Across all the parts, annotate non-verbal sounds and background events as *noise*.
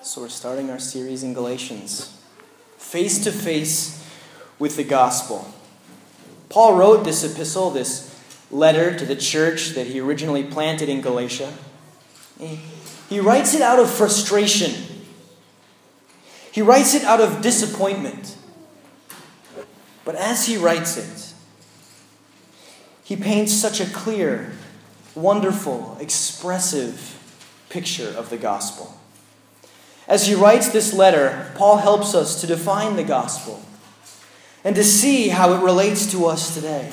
So we're starting our series in Galatians, face to face with the gospel. Paul wrote this epistle, this letter to the church that he originally planted in Galatia. He, writes it out of frustration. He writes it out of disappointment. But as he writes it, he paints such a clear, wonderful, expressive picture of the gospel. As he writes this letter, Paul helps us to define the gospel and to see how it relates to us today.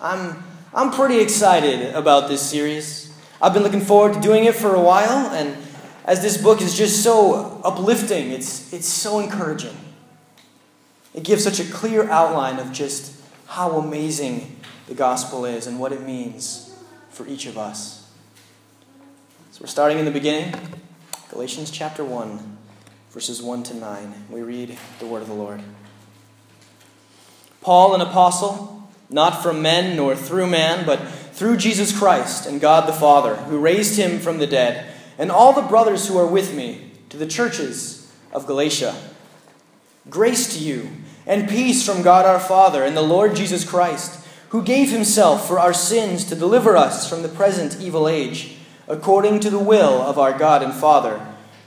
I'm, I'm pretty excited about this series. I've been looking forward to doing it for a while, and as this book is just so uplifting, it's, it's so encouraging. It gives such a clear outline of just how amazing the gospel is and what it means for each of us. So we're starting in the beginning. Galatians chapter 1, verses 1 to 9. We read the word of the Lord. Paul, an apostle, not from men nor through man, but through Jesus Christ and God the Father, who raised him from the dead, and all the brothers who are with me, to the churches of Galatia. Grace to you, and peace from God our Father and the Lord Jesus Christ, who gave himself for our sins to deliver us from the present evil age according to the will of our God and Father,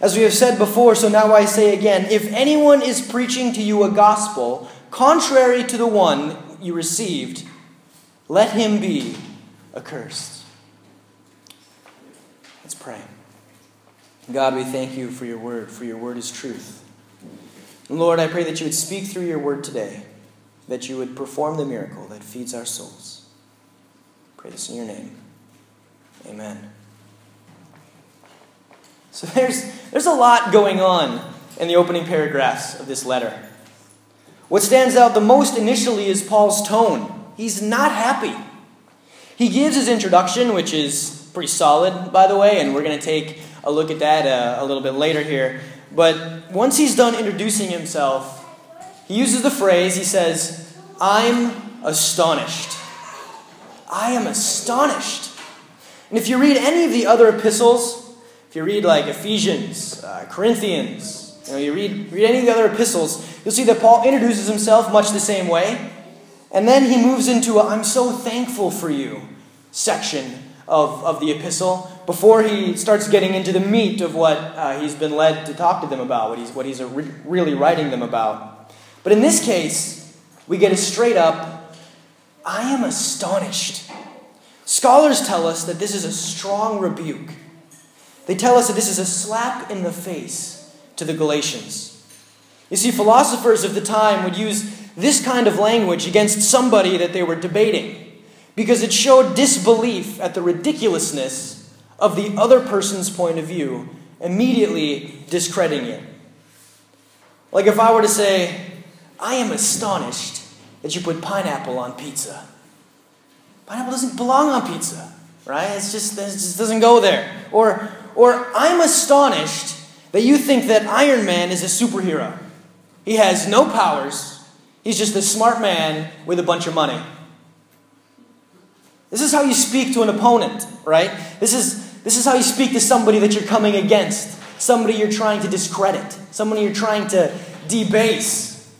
As we have said before, so now I say again if anyone is preaching to you a gospel contrary to the one you received, let him be accursed. Let's pray. God, we thank you for your word, for your word is truth. Lord, I pray that you would speak through your word today that you would perform the miracle that feeds our souls. Pray this in your name. Amen. So there's, there's a lot going on in the opening paragraphs of this letter. What stands out the most initially is Paul's tone. He's not happy. He gives his introduction, which is pretty solid, by the way, and we're going to take a look at that uh, a little bit later here. But once he's done introducing himself, he uses the phrase, he says, I'm astonished. I am astonished. And if you read any of the other epistles, if you read like Ephesians, uh, Corinthians, you know, you read, read any of the other epistles, you'll see that Paul introduces himself much the same way. And then he moves into a I'm so thankful for you section of, of the epistle before he starts getting into the meat of what uh, he's been led to talk to them about, what he's, what he's re- really writing them about. But in this case, we get a straight up, I am astonished. Scholars tell us that this is a strong rebuke. They tell us that this is a slap in the face to the Galatians. You see, philosophers of the time would use this kind of language against somebody that they were debating because it showed disbelief at the ridiculousness of the other person's point of view, immediately discrediting it. Like if I were to say, I am astonished that you put pineapple on pizza. Pineapple doesn't belong on pizza, right? Just, it just doesn't go there. Or, or I'm astonished that you think that Iron Man is a superhero. He has no powers, he's just a smart man with a bunch of money. This is how you speak to an opponent, right? This is, this is how you speak to somebody that you're coming against, somebody you're trying to discredit, somebody you're trying to debase.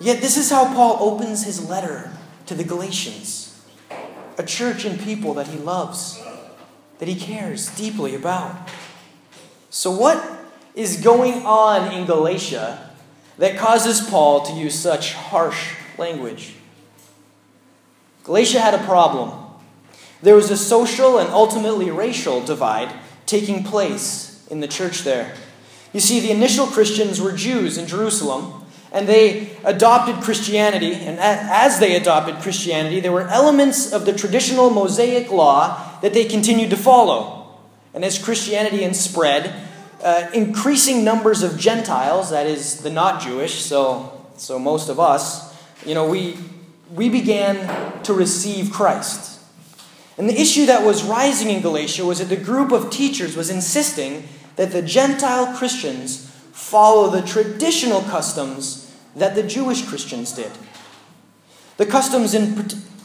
Yet, this is how Paul opens his letter to the Galatians, a church and people that he loves, that he cares deeply about. So, what is going on in Galatia that causes Paul to use such harsh language? Galatia had a problem. There was a social and ultimately racial divide taking place in the church there. You see, the initial Christians were Jews in Jerusalem and they adopted Christianity. And as they adopted Christianity, there were elements of the traditional Mosaic law that they continued to follow. And as Christianity and spread, uh, increasing numbers of Gentiles, that is, the not Jewish, so, so most of us, you know, we, we began to receive Christ. And the issue that was rising in Galatia was that the group of teachers was insisting that the Gentile Christians follow the traditional customs that the Jewish Christians did. The customs, in,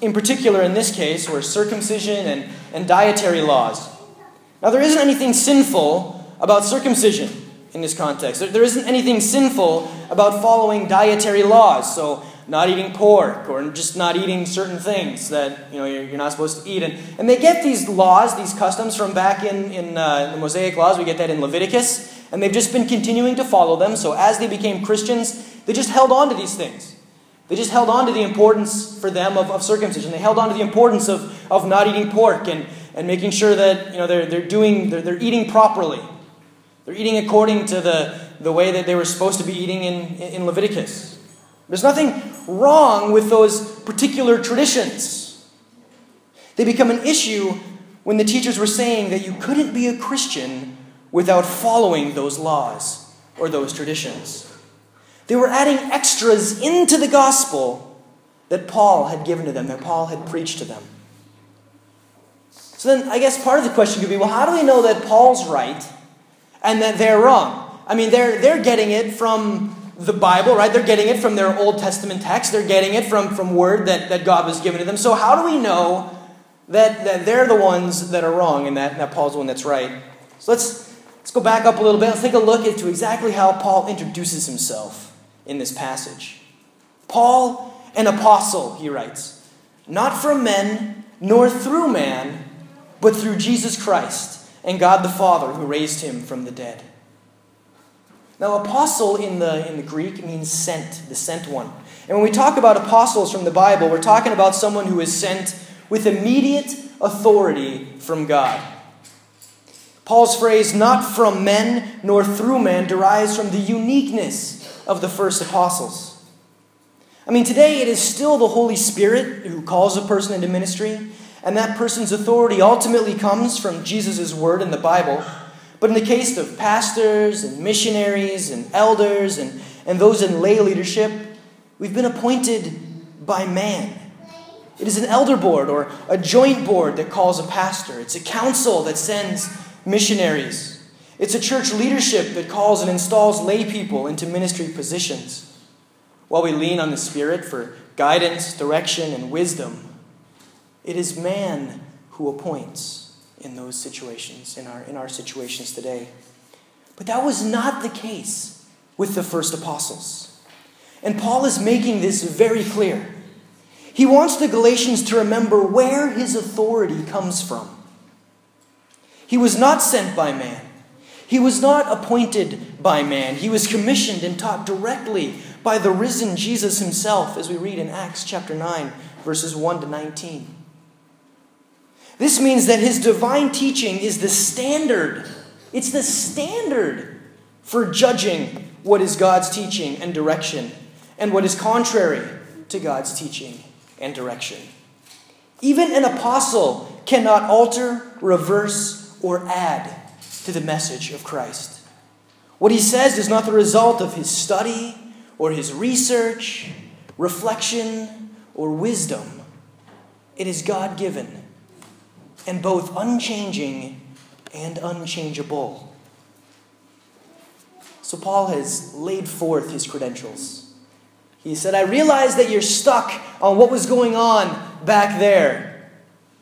in particular, in this case, were circumcision and, and dietary laws. Now, there isn't anything sinful about circumcision in this context. There, there isn't anything sinful about following dietary laws. So, not eating pork or just not eating certain things that you know you're, you're not supposed to eat. And, and they get these laws, these customs from back in, in uh, the Mosaic laws. We get that in Leviticus. And they've just been continuing to follow them. So as they became Christians, they just held on to these things. They just held on to the importance for them of, of circumcision. They held on to the importance of, of not eating pork and, and making sure that you know, they're, they're, doing, they're, they're eating properly. They're eating according to the, the way that they were supposed to be eating in, in Leviticus. There's nothing wrong with those particular traditions. They become an issue when the teachers were saying that you couldn't be a Christian without following those laws or those traditions. They were adding extras into the gospel that Paul had given to them, that Paul had preached to them. So then, I guess part of the question could be well, how do we know that Paul's right and that they're wrong? I mean, they're, they're getting it from the Bible, right? They're getting it from their Old Testament text. They're getting it from, from word that, that God was given to them. So how do we know that, that they're the ones that are wrong and that, that Paul's the one that's right? So let's, let's go back up a little bit. Let's take a look into exactly how Paul introduces himself in this passage. Paul, an apostle, he writes, not from men, nor through man, but through Jesus Christ and God the Father who raised him from the dead. Now, apostle in the, in the Greek means sent, the sent one. And when we talk about apostles from the Bible, we're talking about someone who is sent with immediate authority from God. Paul's phrase, not from men nor through men, derives from the uniqueness of the first apostles. I mean, today it is still the Holy Spirit who calls a person into ministry, and that person's authority ultimately comes from Jesus' word in the Bible. But in the case of pastors and missionaries and elders and, and those in lay leadership, we've been appointed by man. It is an elder board or a joint board that calls a pastor, it's a council that sends missionaries. It's a church leadership that calls and installs lay people into ministry positions. While we lean on the Spirit for guidance, direction, and wisdom, it is man who appoints in those situations, in our, in our situations today. But that was not the case with the first apostles. And Paul is making this very clear. He wants the Galatians to remember where his authority comes from. He was not sent by man. He was not appointed by man. He was commissioned and taught directly by the risen Jesus himself, as we read in Acts chapter 9, verses 1 to 19. This means that his divine teaching is the standard. It's the standard for judging what is God's teaching and direction and what is contrary to God's teaching and direction. Even an apostle cannot alter, reverse, or add to the message of Christ. What he says is not the result of his study or his research, reflection, or wisdom. It is God given and both unchanging and unchangeable. So Paul has laid forth his credentials. He said, I realize that you're stuck on what was going on back there.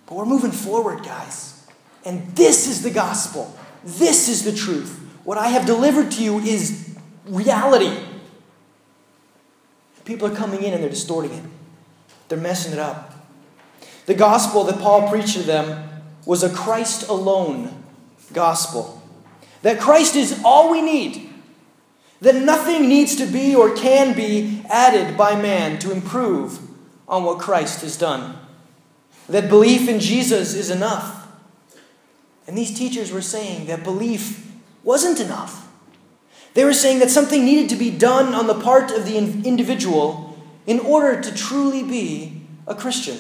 But we're moving forward, guys. And this is the gospel. This is the truth. What I have delivered to you is reality. People are coming in and they're distorting it, they're messing it up. The gospel that Paul preached to them was a Christ alone gospel. That Christ is all we need. That nothing needs to be or can be added by man to improve on what Christ has done. That belief in Jesus is enough. And these teachers were saying that belief wasn't enough. They were saying that something needed to be done on the part of the individual in order to truly be a Christian.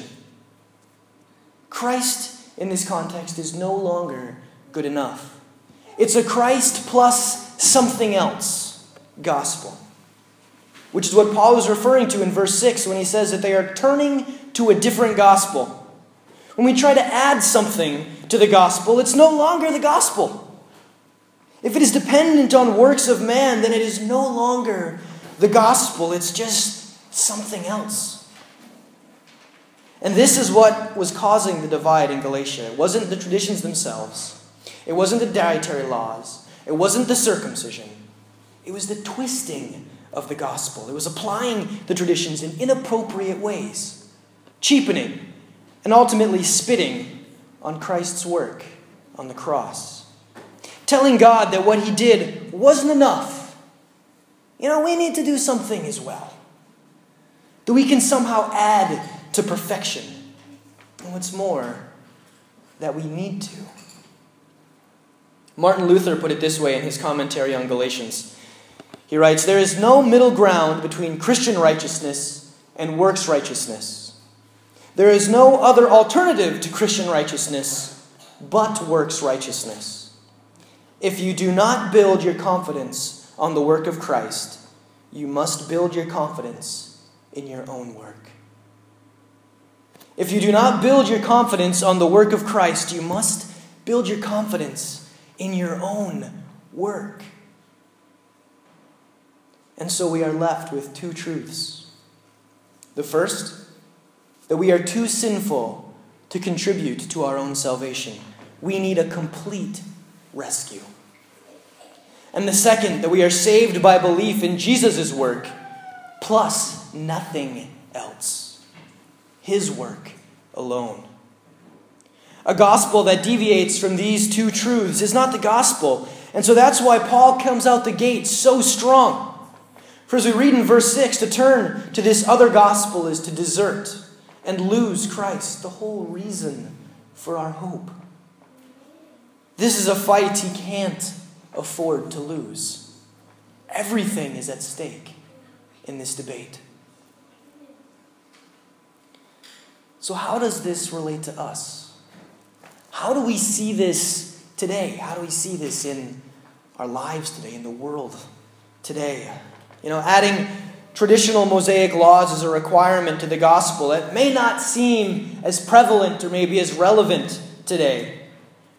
Christ in this context is no longer good enough. It's a Christ plus something else gospel, which is what Paul is referring to in verse 6 when he says that they are turning to a different gospel. When we try to add something to the gospel, it's no longer the gospel. If it is dependent on works of man, then it is no longer the gospel, it's just something else. And this is what was causing the divide in Galatia. It wasn't the traditions themselves, it wasn't the dietary laws, it wasn't the circumcision, it was the twisting of the gospel. It was applying the traditions in inappropriate ways, cheapening and ultimately spitting on Christ's work on the cross. Telling God that what he did wasn't enough. You know, we need to do something as well. That we can somehow add to perfection. And what's more, that we need to. Martin Luther put it this way in his commentary on Galatians. He writes There is no middle ground between Christian righteousness and works righteousness. There is no other alternative to Christian righteousness but works righteousness. If you do not build your confidence on the work of Christ, you must build your confidence in your own work. If you do not build your confidence on the work of Christ, you must build your confidence in your own work. And so we are left with two truths. The first that we are too sinful to contribute to our own salvation. We need a complete rescue. And the second, that we are saved by belief in Jesus' work, plus nothing else. His work alone. A gospel that deviates from these two truths is not the gospel. And so that's why Paul comes out the gate so strong. For as we read in verse 6, to turn to this other gospel is to desert and lose Christ, the whole reason for our hope. This is a fight he can't afford to lose. Everything is at stake in this debate. So, how does this relate to us? How do we see this today? How do we see this in our lives today, in the world today? You know, adding traditional Mosaic laws as a requirement to the gospel. It may not seem as prevalent or maybe as relevant today,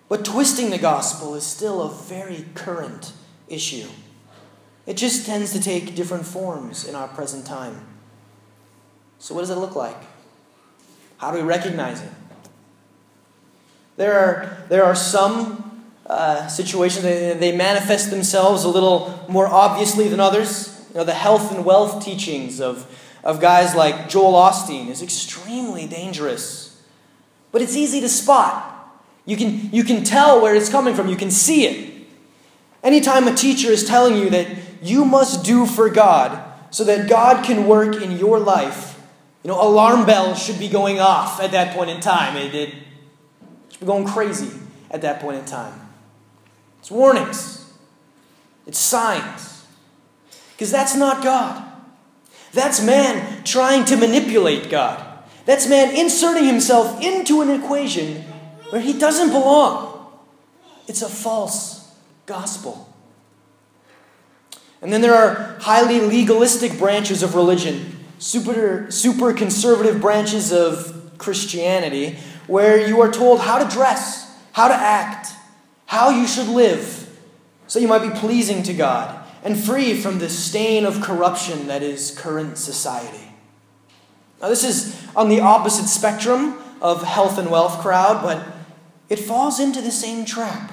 but twisting the gospel is still a very current issue. It just tends to take different forms in our present time. So, what does it look like? How do we recognize it? There are, there are some uh, situations that they manifest themselves a little more obviously than others. You know, the health and wealth teachings of, of guys like Joel Osteen is extremely dangerous. But it's easy to spot. You can, you can tell where it's coming from, you can see it. Anytime a teacher is telling you that you must do for God so that God can work in your life, you know, alarm bells should be going off at that point in time. It, it should be going crazy at that point in time. It's warnings, it's signs. Because that's not God. That's man trying to manipulate God. That's man inserting himself into an equation where he doesn't belong. It's a false gospel. And then there are highly legalistic branches of religion, super, super conservative branches of Christianity, where you are told how to dress, how to act, how you should live, so you might be pleasing to God and free from the stain of corruption that is current society. Now, this is on the opposite spectrum of health and wealth crowd, but it falls into the same trap.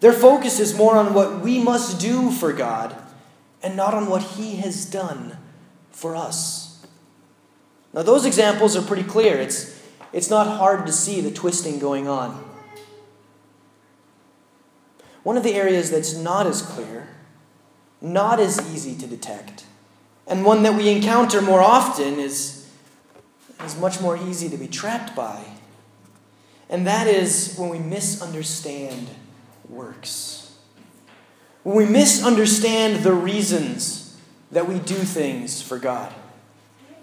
Their focus is more on what we must do for God and not on what He has done for us. Now, those examples are pretty clear. It's, it's not hard to see the twisting going on. One of the areas that's not as clear not as easy to detect. And one that we encounter more often is, is much more easy to be trapped by. And that is when we misunderstand works. When we misunderstand the reasons that we do things for God.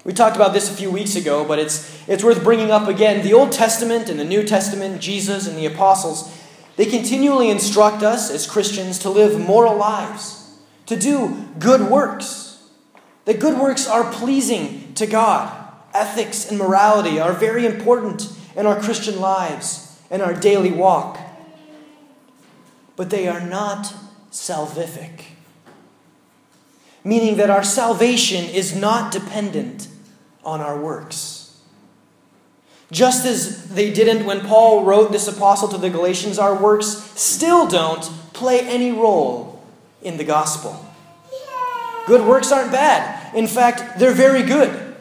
We talked about this a few weeks ago, but it's, it's worth bringing up again. The Old Testament and the New Testament, Jesus and the apostles, They continually instruct us as Christians to live moral lives, to do good works. That good works are pleasing to God. Ethics and morality are very important in our Christian lives and our daily walk. But they are not salvific, meaning that our salvation is not dependent on our works. Just as they didn't when Paul wrote this apostle to the Galatians, our works still don't play any role in the gospel. Good works aren't bad. In fact, they're very good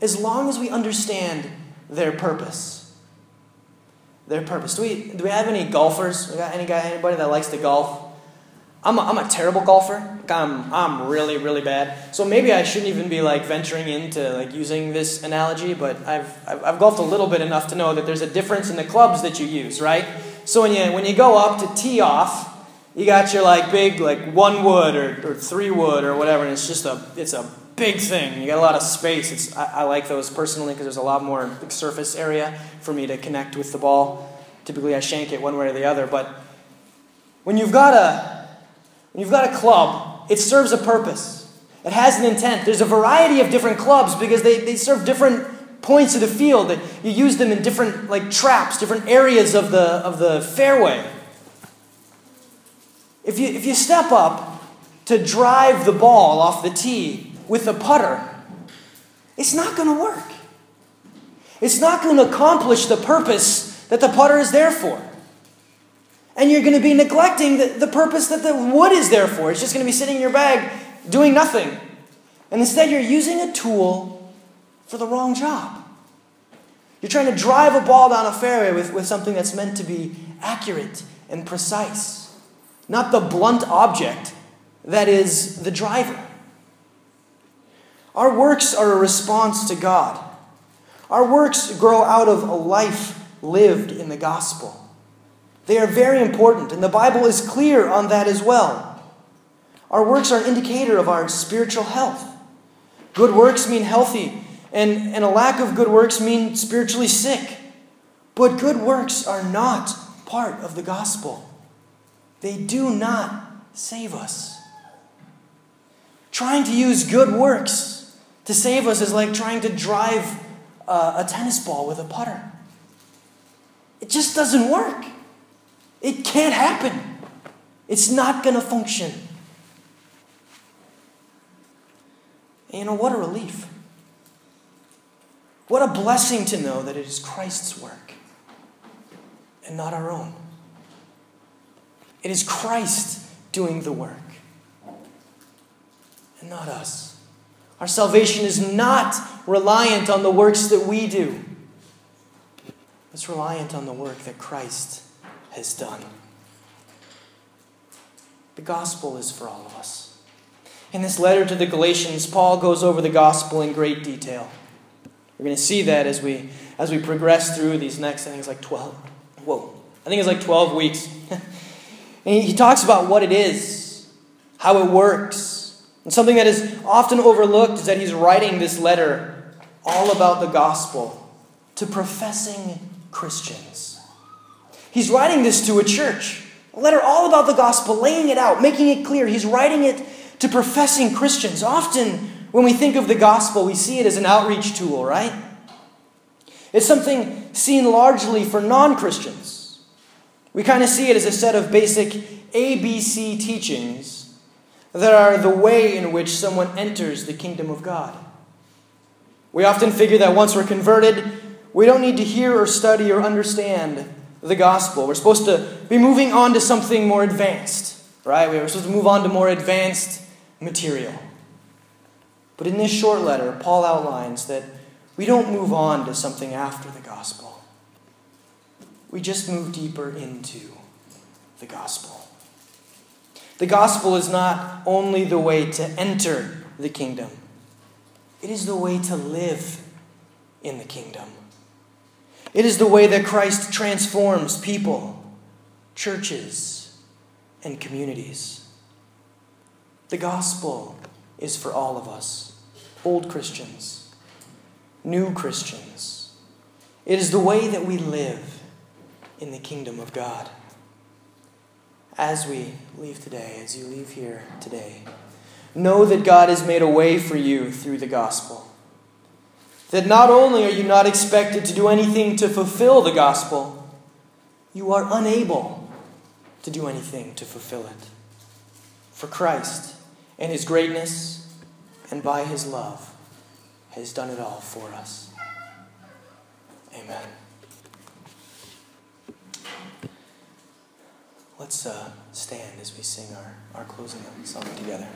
as long as we understand their purpose. Their purpose. Do we, do we have any golfers? We got any guy, anybody that likes to golf? I'm a, I'm a terrible golfer. I'm, I'm really, really bad. So maybe I shouldn't even be like venturing into like using this analogy, but I've, I've, I've golfed a little bit enough to know that there's a difference in the clubs that you use, right? So when you, when you go up to tee off, you got your like big like one wood or, or three wood or whatever, and it's just a, it's a big thing. You got a lot of space. It's, I, I like those personally because there's a lot more like, surface area for me to connect with the ball. Typically I shank it one way or the other, but when you've got a, when you've got a club, it serves a purpose. It has an intent. There's a variety of different clubs because they, they serve different points of the field. You use them in different like traps, different areas of the, of the fairway. If you, if you step up to drive the ball off the tee with a putter, it's not going to work. It's not going to accomplish the purpose that the putter is there for. And you're going to be neglecting the, the purpose that the wood is there for. It's just going to be sitting in your bag doing nothing. And instead, you're using a tool for the wrong job. You're trying to drive a ball down a fairway with, with something that's meant to be accurate and precise, not the blunt object that is the driver. Our works are a response to God. Our works grow out of a life lived in the gospel. They are very important, and the Bible is clear on that as well. Our works are an indicator of our spiritual health. Good works mean healthy, and, and a lack of good works mean spiritually sick. But good works are not part of the gospel, they do not save us. Trying to use good works to save us is like trying to drive a, tennis ball with a putter. It just doesn't work. It can't happen. It's not going to function. And you know, what a relief. What a blessing to know that it is Christ's work and not our own. It is Christ doing the work and not us. Our salvation is not reliant on the works that we do, it's reliant on the work that Christ has done. The gospel is for all of us. In this letter to the Galatians, Paul goes over the gospel in great detail. We're going to see that as we as we progress through these next, I think it's like 12. Whoa. I think it's like 12 weeks. *laughs* and he talks about what it is, how it works. And something that is often overlooked is that he's writing this letter all about the gospel to professing Christians. He's writing this to a church, a letter all about the gospel, laying it out, making it clear. He's writing it to professing Christians. Often, when we think of the gospel, we see it as an outreach tool, right? It's something seen largely for non Christians. We kind of see it as a set of basic ABC teachings that are the way in which someone enters the kingdom of God. We often figure that once we're converted, we don't need to hear or study or understand the gospel. We're supposed to be moving on to something more advanced, right? We're supposed to move on to more advanced material. But in this short letter, Paul outlines that we don't move on to something after the gospel. We just move deeper into the gospel. The gospel is not only the way to enter the kingdom, it is the way to live in the kingdom. It is the way that Christ transforms people, churches, and communities. The gospel is for all of us old Christians, new Christians. It is the way that we live in the kingdom of God. as we leave today, as you leave here today, know that God has made a way for you through the gospel. That not only are you not expected to do anything to fulfill the gospel, you are unable to do anything to fulfill it. For Christ and his greatness and by his love has done it all for us. Amen. Let's uh, stand as we sing our, our closing song together.